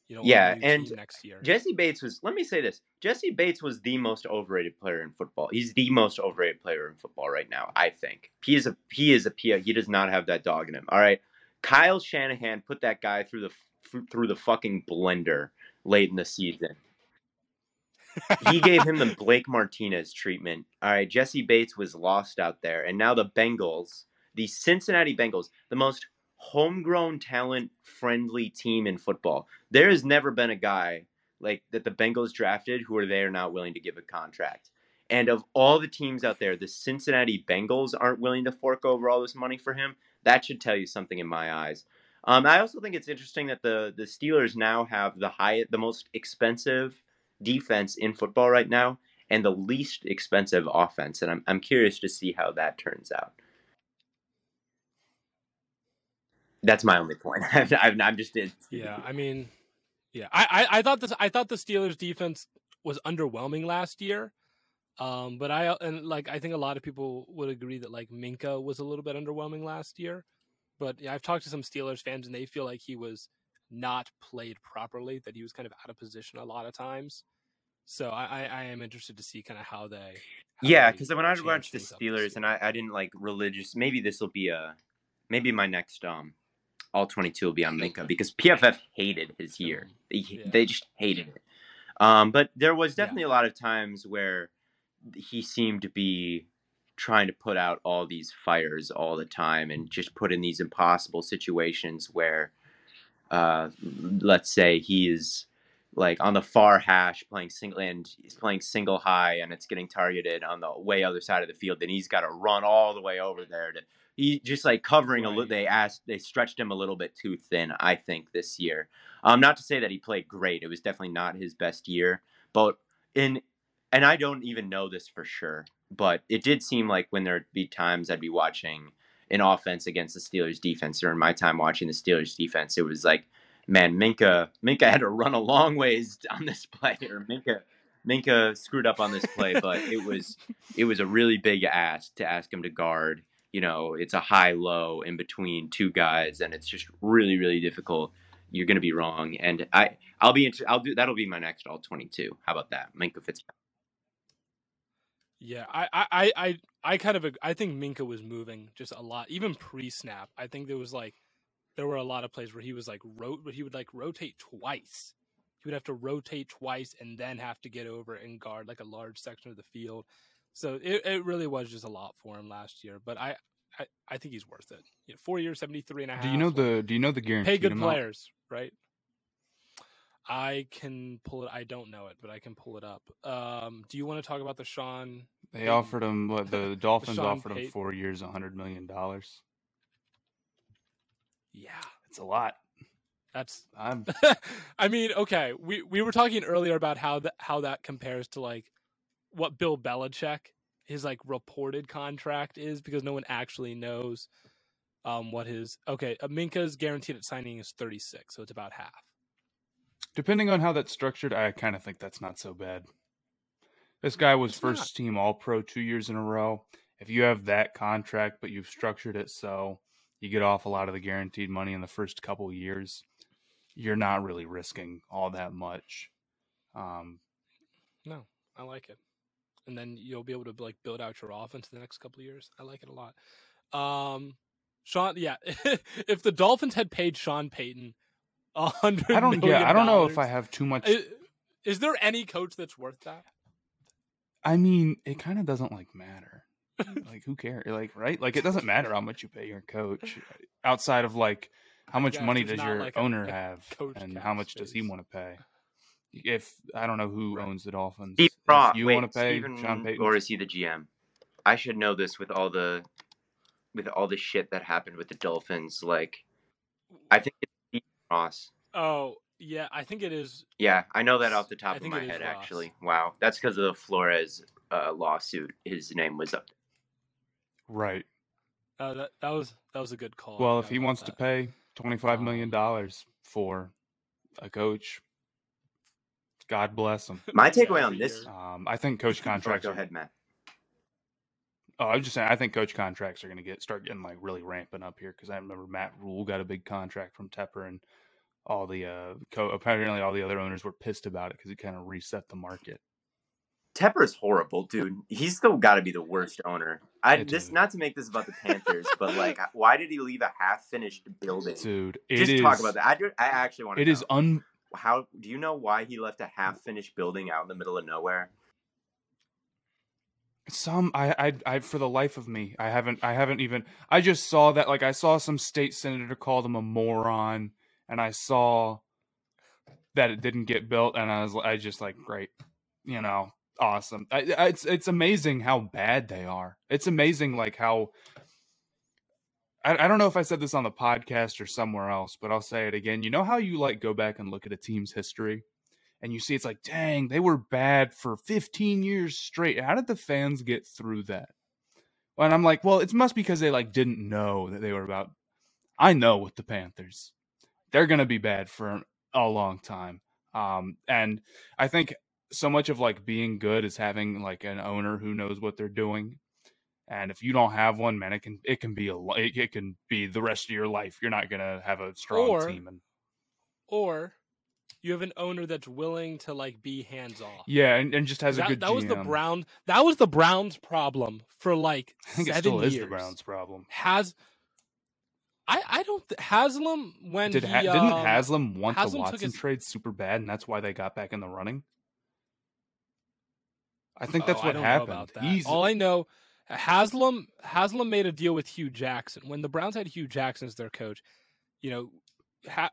you know, yeah, and next year. Jessie Bates was. Let me say this: Jessie Bates was the most overrated player in football. He's the most overrated player in football right now. I think he is a he is a Pia. He does not have that dog in him. All right, Kyle Shanahan put that guy through the through the fucking blender late in the season. he gave him the Blake Martinez treatment. All right, Jessie Bates was lost out there, and now the Bengals, the Cincinnati Bengals, the most homegrown talent friendly team in football. There has never been a guy like that the Bengals drafted who are they are not willing to give a contract. And of all the teams out there, the Cincinnati Bengals aren't willing to fork over all this money for him. That should tell you something in my eyes. Um, I also think it's interesting that the the Steelers now have the high, the most expensive defense in football right now, and the least expensive offense. And I'm I'm curious to see how that turns out. That's my only point. I'm, I'm just in. Yeah, I mean, yeah, I, I, I thought this. I thought the Steelers' defense was underwhelming last year. Um, but I and like I think a lot of people would agree that like Minkah was a little bit underwhelming last year. But yeah, I've talked to some Steelers fans and they feel like he was not played properly, that he was kind of out of position a lot of times. So I, I, I am interested to see kind of how they. How yeah, because when I watched the Steelers and I, I didn't like religious, maybe this will be a, maybe my next um, all twenty two will be on Minkah because PFF hated his year. They, yeah. they just hated it. Um, but there was definitely yeah. a lot of times where he seemed to be trying to put out all these fires all the time and just put in these impossible situations where uh, let's say he is like on the far hash playing single and he's playing single high and it's getting targeted on the way other side of the field then he's got to run all the way over there to he just like covering right. a little they asked they stretched him a little bit too thin i think this year um not to say that he played great it was definitely not his best year but in and I don't even know this for sure, but it did seem like when there'd be times I'd be watching an offense against the Steelers defense during my time watching the Steelers defense, it was like, man, Minkah Minkah had to run a long ways on this play, or Minkah Minkah screwed up on this play, but it was it was a really big ask to ask him to guard. You know, it's a high low in between two guys, and it's just really really difficult. You're going to be wrong, and I I'll be I'll do that'll be my next all 22. How about that, Minkah Fitzpatrick? Yeah, I, I, I, I kind of, I think Minkah was moving just a lot, even pre-snap. I think there was like, there were a lot of plays where he was like, wrote, but he would like rotate twice. He would have to rotate twice and then have to get over and guard like a large section of the field. So it, it really was just a lot for him last year. But I, I, I think he's worth it. You know, four years, 73 and a half. Do you know the, do you know the guarantee? Pay good amount? players, right? I can pull it. I don't know it, but I can pull it up. Um, do you want to talk about the Sean? They Payton? offered him what the Dolphins the offered Payton? him four years, a hundred million dollars. Yeah, it's a lot. That's. I'm. I mean, okay. We we were talking earlier about how that how that compares to like what Bill Belichick his like reported contract is because no one actually knows um what his okay. Minkah's guaranteed at signing is thirty six, so it's about half depending on how that's structured, I kind of think that's not so bad. This guy was it's first not. team All Pro two years in a row. If you have that contract, but you've structured it so you get off a lot of the guaranteed money in the first couple years, you're not really risking all that much. Um, no, I like it. And then you'll be able to like build out your offense in the next couple of years. I like it a lot. Um, Sean, yeah, if the Dolphins had paid Sean Payton a hundred. I don't. Yeah, I don't know if I have too much. Is, is there any coach that's worth that? I mean, it kind of doesn't like matter. like, who cares? Like, right? Like, it doesn't matter how much you pay your coach outside of like how much money does your like owner a, have and how much space. does he want to pay. If I don't know who owns the Dolphins, Steve if you want to pay Steven, Sean Payton, or is he the GM? I should know this with all the with all the shit that happened with the Dolphins. Like, I think it's Ross. Oh, yeah, I think it is. Yeah, I know that off the top of my head, actually. Wow. That's because of the Flores uh, lawsuit. His name was up. Right. Uh, that, that was that was a good call. Well, if he wants that. to pay twenty five million um, dollars for a coach, God bless him. My takeaway on this, um, I think coach contracts. Go ahead, Matt. Oh, I'm just saying. I think coach contracts are going to get start getting like really ramping up here because I remember Matt Rhule got a big contract from Tepper, and all the uh, co- apparently all the other owners were pissed about it because it kind of reset the market. Tepper is horrible, dude. He's still got to be the worst owner. I yeah, this not to make this about the Panthers, but like, why did he leave a half-finished building? Dude, just is, talk about that. I, do, I actually want to. It know. is un. How do you know why he left a mm. half-finished building out in the middle of nowhere? Some I, I I for the life of me I haven't I haven't even I just saw that like I saw some state senator call them a moron and I saw that it didn't get built and I was I just like great you know awesome. I, it's it's amazing how bad they are. It's amazing like how I, I don't know if I said this on the podcast or somewhere else, but I'll say it again. You know how you like go back and look at a team's history and you see it's like, dang, they were bad for 15 years straight. How did the fans get through that? And I'm like, well, it must because they like didn't know that they were about. I know with the Panthers, they're gonna be bad for a long time. Um, and I think so much of like being good is having like an owner who knows what they're doing. And if you don't have one, man, it can it can be a it, it can be the rest of your life. You're not gonna have a strong or, team. And or you have an owner that's willing to like be hands off. Yeah, and, and just has that, a good. That GM. was the Brown. That was the Browns' problem for like I think seven it still years. is the Browns' problem. Has I I don't Haslam when Did he, ha- didn't um, Haslam want Haslam the Watson his- trade super bad, and that's why they got back in the running? I think Oh, that's I what happened. that. All I know, Haslam Haslam made a deal with Hue Jackson when the Browns had Hue Jackson as their coach. You know,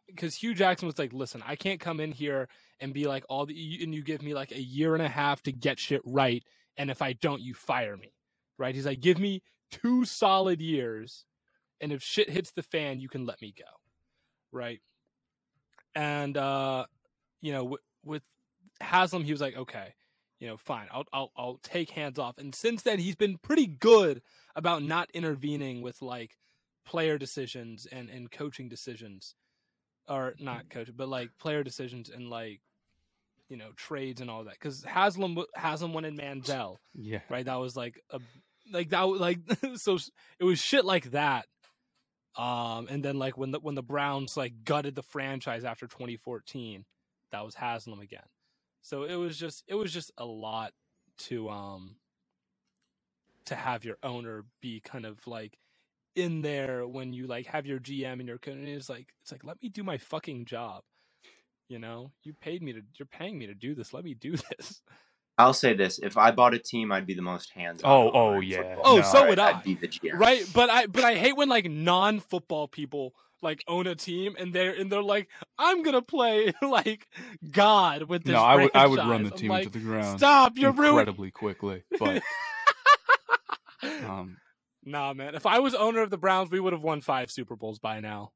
because Hue Jackson was like, "Listen, I can't come in here and be like all the and you give me like a year and a half to get shit right, and if I don't, you fire me." Right? He's like, "Give me two solid years, and if shit hits the fan, you can let me go." Right? And uh, you know, with, with Haslam, he was like, "Okay." You know, fine, I'll I'll I'll take hands off. And since then, he's been pretty good about not intervening with like player decisions and and coaching decisions, or not coach, but like player decisions and like you know trades and all that. Because Haslam Haslam wanted Manziel, yeah, right? That was like a like that was like so it was shit like that. Um, and then like when the when the Browns like gutted the franchise after 2014, that was Haslam again. So it was just it was just a lot to um to have your owner be kind of like in there when you like have your GM and your and it's like it's like let me do my fucking job. You know, you paid me to you're paying me to do this. Let me do this. I'll say this: if I bought a team, I'd be the most hands-on. Oh, oh, yeah. football. Oh, No, so I'd- I. I'd be the GM. Right? But I but I hate when like non-football people like own a team and they're and they're like I'm going to play like god with this no, I would I would run the team like, into the ground Stop, you're ruining incredibly quickly. But um, Nah, man. If I was owner of the Browns, we would have won five Super Bowls by now.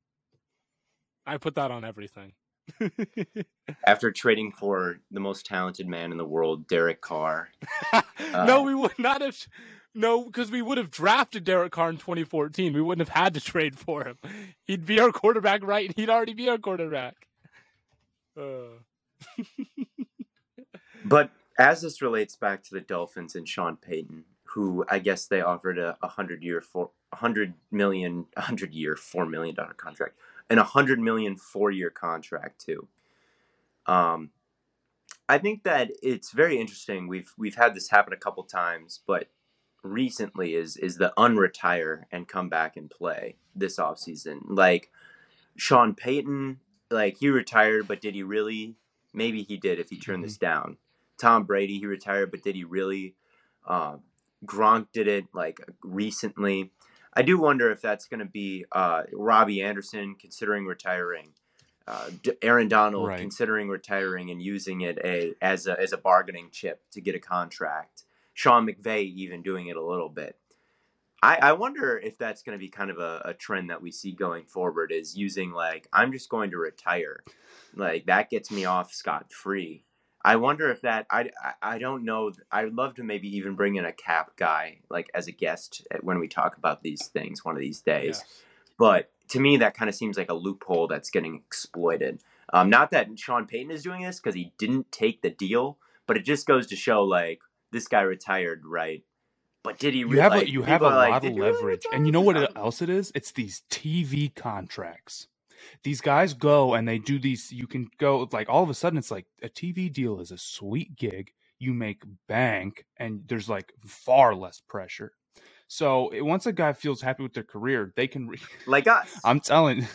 I put that on everything. After trading for the most talented man in the world, Derek Carr. no, Uh, we would not have. No, because we would have drafted Derek Carr in 2014. We wouldn't have had to trade for him. He'd be our quarterback, right? And he'd already be our quarterback. Uh, But as this relates back to the Dolphins and Sean Payton, who I guess they offered a, a hundred year for hundred million, a hundred year, four million dollar contract, and a hundred million four year contract too. Um, I think that it's very interesting. We've we've had this happen a couple times, but recently is is the unretire and come back and play this offseason. Like Sean Payton, like he retired, but did he really? Maybe he did if he turned this down. Tom Brady, he retired, but did he really? Uh, Gronk did it like recently. I do wonder if that's going to be uh, Robbie Anderson considering retiring, uh, Aaron Donald Right. considering retiring and using it a, as a as a bargaining chip to get a contract. Sean McVay even doing it a little bit. I, I wonder if that's going to be kind of a, a trend that we see going forward is using like I'm just going to retire, like that gets me off scot free. I wonder if that I, I I don't know. I'd love to maybe even bring in a cap guy like as a guest at- when we talk about these things one of these days. yes. But to me, that kind of seems like a loophole that's getting exploited. Um, not that Sean Payton is doing this because he didn't take the deal, but it just goes to show like this guy retired, right? But did he? Really, you have like, a, you have a lot like, of leverage, and you know what else it is? It's these TV contracts. These guys go and they do these. You can go like all of a sudden, it's like a TV deal is a sweet gig. You make bank, and there's like far less pressure. So once a guy feels happy with their career, they can re- like us. I'm telling.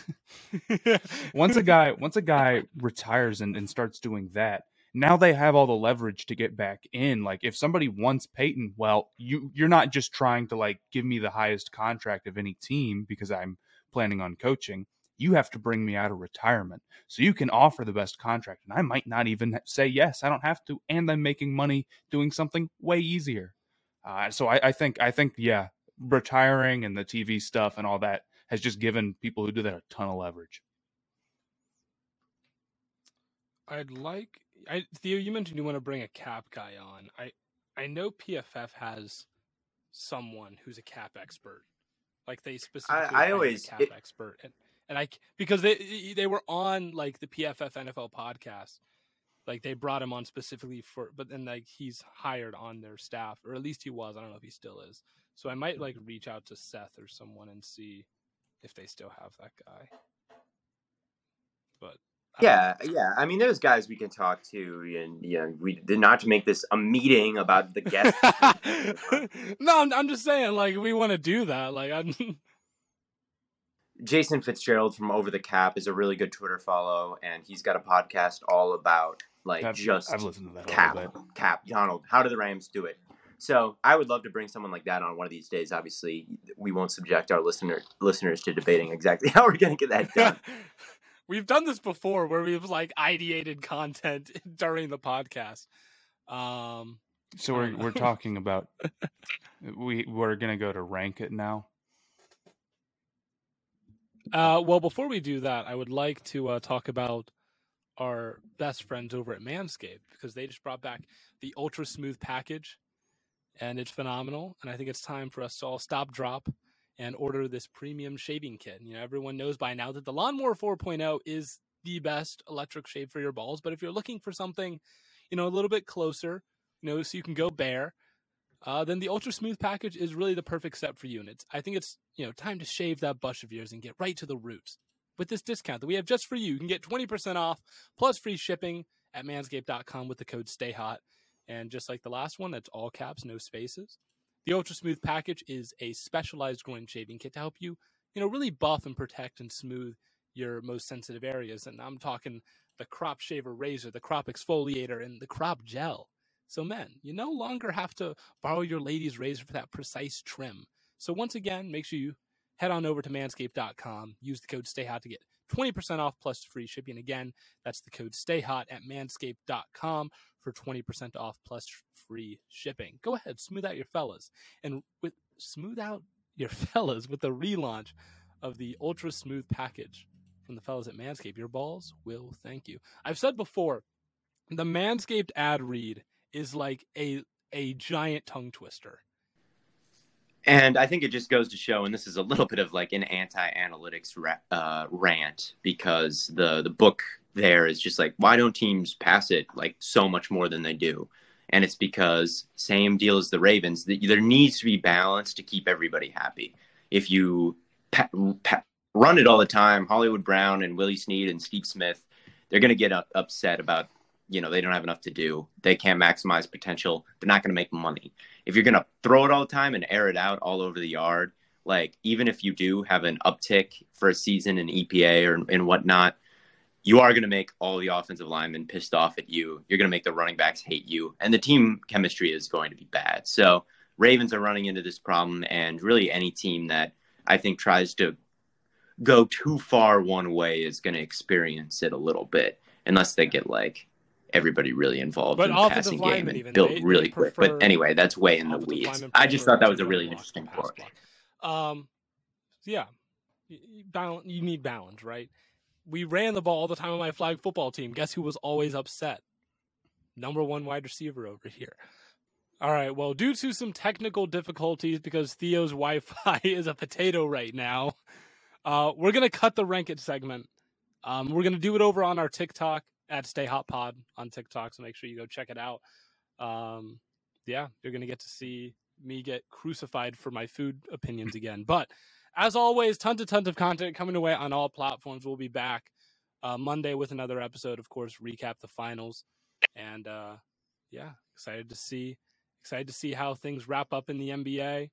once a guy once a guy retires and, and starts doing that, now they have all the leverage to get back in. Like if somebody wants Peyton, well, you you're not just trying to like give me the highest contract of any team because I'm planning on coaching. You have to bring me out of retirement. So you can offer the best contract. And I might not even say yes. I don't have to. And I'm making money doing something way easier. Uh, so I, I think I think yeah, retiring and the TV stuff and all that has just given people who do that a ton of leverage. I'd like I Theo, you mentioned you want to bring a cap guy on. I I know PFF has someone who's a cap expert. Like they specifically I, I always cap it, expert and and I because they they were on like the PFF NFL podcast. Like they brought him on specifically for but then like he's hired on their staff or at least he was. I don't know if he still is. So I might like mm-hmm. reach out to Seth or someone and see if they still have that guy. But yeah, yeah. I mean, there's guys we can talk to, and you know, we did not to make this a meeting about the guest. no, I'm, I'm, just saying, like, we want to do that. Like, I'm. Jason Fitzgerald from Over the Cap is a really good Twitter follow, and he's got a podcast all about like I've, just I've listened to that cap, cap. Donald, how do the Rams do it? So I would love to bring someone like that on one of these days. Obviously, we won't subject our listener listeners to debating exactly how we're going to get that done. we've done this before where we've like ideated content during the podcast. Um, so we're we're talking about we we're gonna go to rank it now. Uh, well, before we do that, I would like to uh, talk about our best friends over at Manscaped because they just brought back the Ultra Smooth package, and it's phenomenal. And I think it's time for us to all stop, drop, and order this premium shaving kit. You know, everyone knows by now that the Lawnmower 4.0 is the best electric shave for your balls. But if you're looking for something, you know, a little bit closer, you know, so you can go bare, uh, then the Ultra Smooth package is really the perfect step for you. And it's, I think it's, you know, time to shave that bush of yours and get right to the roots. With this discount that we have just for you, you can get 20% off plus free shipping at manscaped.com with the code STAYHOT. And just like the last one, that's all caps, no spaces. The Ultra Smooth package is a specialized groin shaving kit to help you, you know, really buff and protect and smooth your most sensitive areas. And I'm talking the crop shaver razor, the crop exfoliator, and the crop gel. So, men, you no longer have to borrow your lady's razor for that precise trim. So, once again, make sure you head on over to manscaped.com, use the code STAYHOT to get 20% off plus free shipping. Again, that's the code STAYHOT at manscaped.com for 20% off plus free shipping. Go ahead, smooth out your fellas. And with smooth out your fellas with the relaunch of the Ultra Smooth package from the fellas at Manscaped. Your balls will thank you. I've said before, the Manscaped ad read is like a a giant tongue twister. And I think it just goes to show, and this is a little bit of like an anti-analytics ra- uh, rant because the the book there is just like, why don't teams pass it like so much more than they do? And it's because same deal as the Ravens. There needs to be balance to keep everybody happy. If you run it all the time, Hollywood Brown and Willie Snead and Steve Smith, they're going to get upset about you know they don't have enough to do. They can't maximize potential. They're not going to make money. If you're going to throw it all the time and air it out all over the yard like even if you do have an uptick for a season in epa or and whatnot you are going to make all the offensive linemen pissed off at you. You're going to make the running backs hate you. And the team chemistry is going to be bad. So ravens are running into this problem and really any team that i think tries to go too far one way is going to experience it a little bit unless they get like everybody really involved but in the passing game and built they, really they quick. But anyway, that's way in the weeds. I just thought that was a really interesting point. Um, yeah, you need balance, right? We ran the ball all the time on my flag football team. Guess who was always upset? Number one wide receiver over here. All right. Well, due to some technical difficulties, because Theo's Wi-Fi is a potato right now, uh, we're gonna cut the rank it segment. Um, we're gonna do it over on our TikTok at Stay Hot Pod on TikTok. So make sure you go check it out. Um, yeah, you're gonna get to see me get crucified for my food opinions again. But as always, tons and tons of content coming away on all platforms. We'll be back uh, Monday with another episode. Of course, recap the finals, and uh, yeah, excited to see excited to see how things wrap up in the NBA.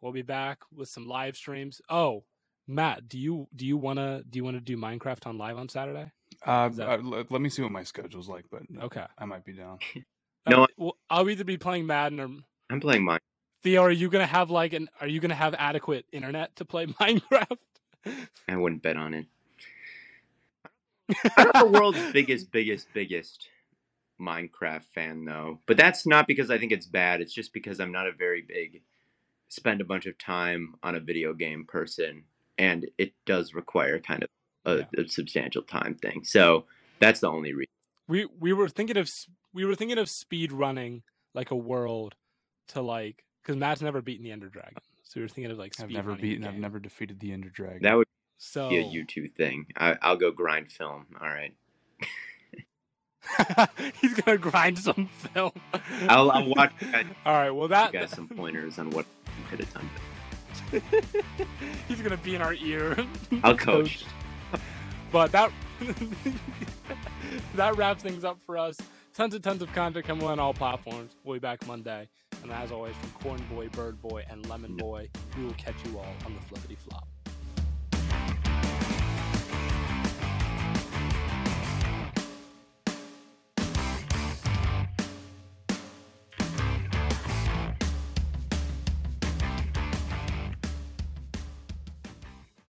We'll be back with some live streams. Oh, Matt, do you do you wanna do you wanna do Minecraft on live on Saturday? Uh, that... uh, let me see what my schedule's like, but okay, I might be down. no, uh, well, I'll either be playing Madden or I'm playing mine. Theo, are you gonna have like an? Are you gonna have adequate internet to play Minecraft? I wouldn't bet on it. I'm the world's biggest, biggest, biggest Minecraft fan, though. But that's not because I think it's bad. It's just because I'm not a very big spend a bunch of time on a video game person, and it does require kind of a, yeah. a substantial time thing. So that's the only reason. We we were thinking of we were thinking of speed running like a world to like because Matt's never beaten the Ender Dragon, so we were thinking of like. I've never beaten. I've never defeated the Ender Dragon. That would so be a YouTube thing. I, I'll go grind film. All right. He's gonna grind some film. I'll, I'll watch. All right. Well, that you guys some pointers on what could have done. He's gonna be in our ear. I'll coach. But that that wraps things up for us. Tons and tons of content coming on all platforms. We'll be back Monday. And as always, from Corn Boy, Bird Boy, and Lemon Boy, we will catch you all on the flippity flop.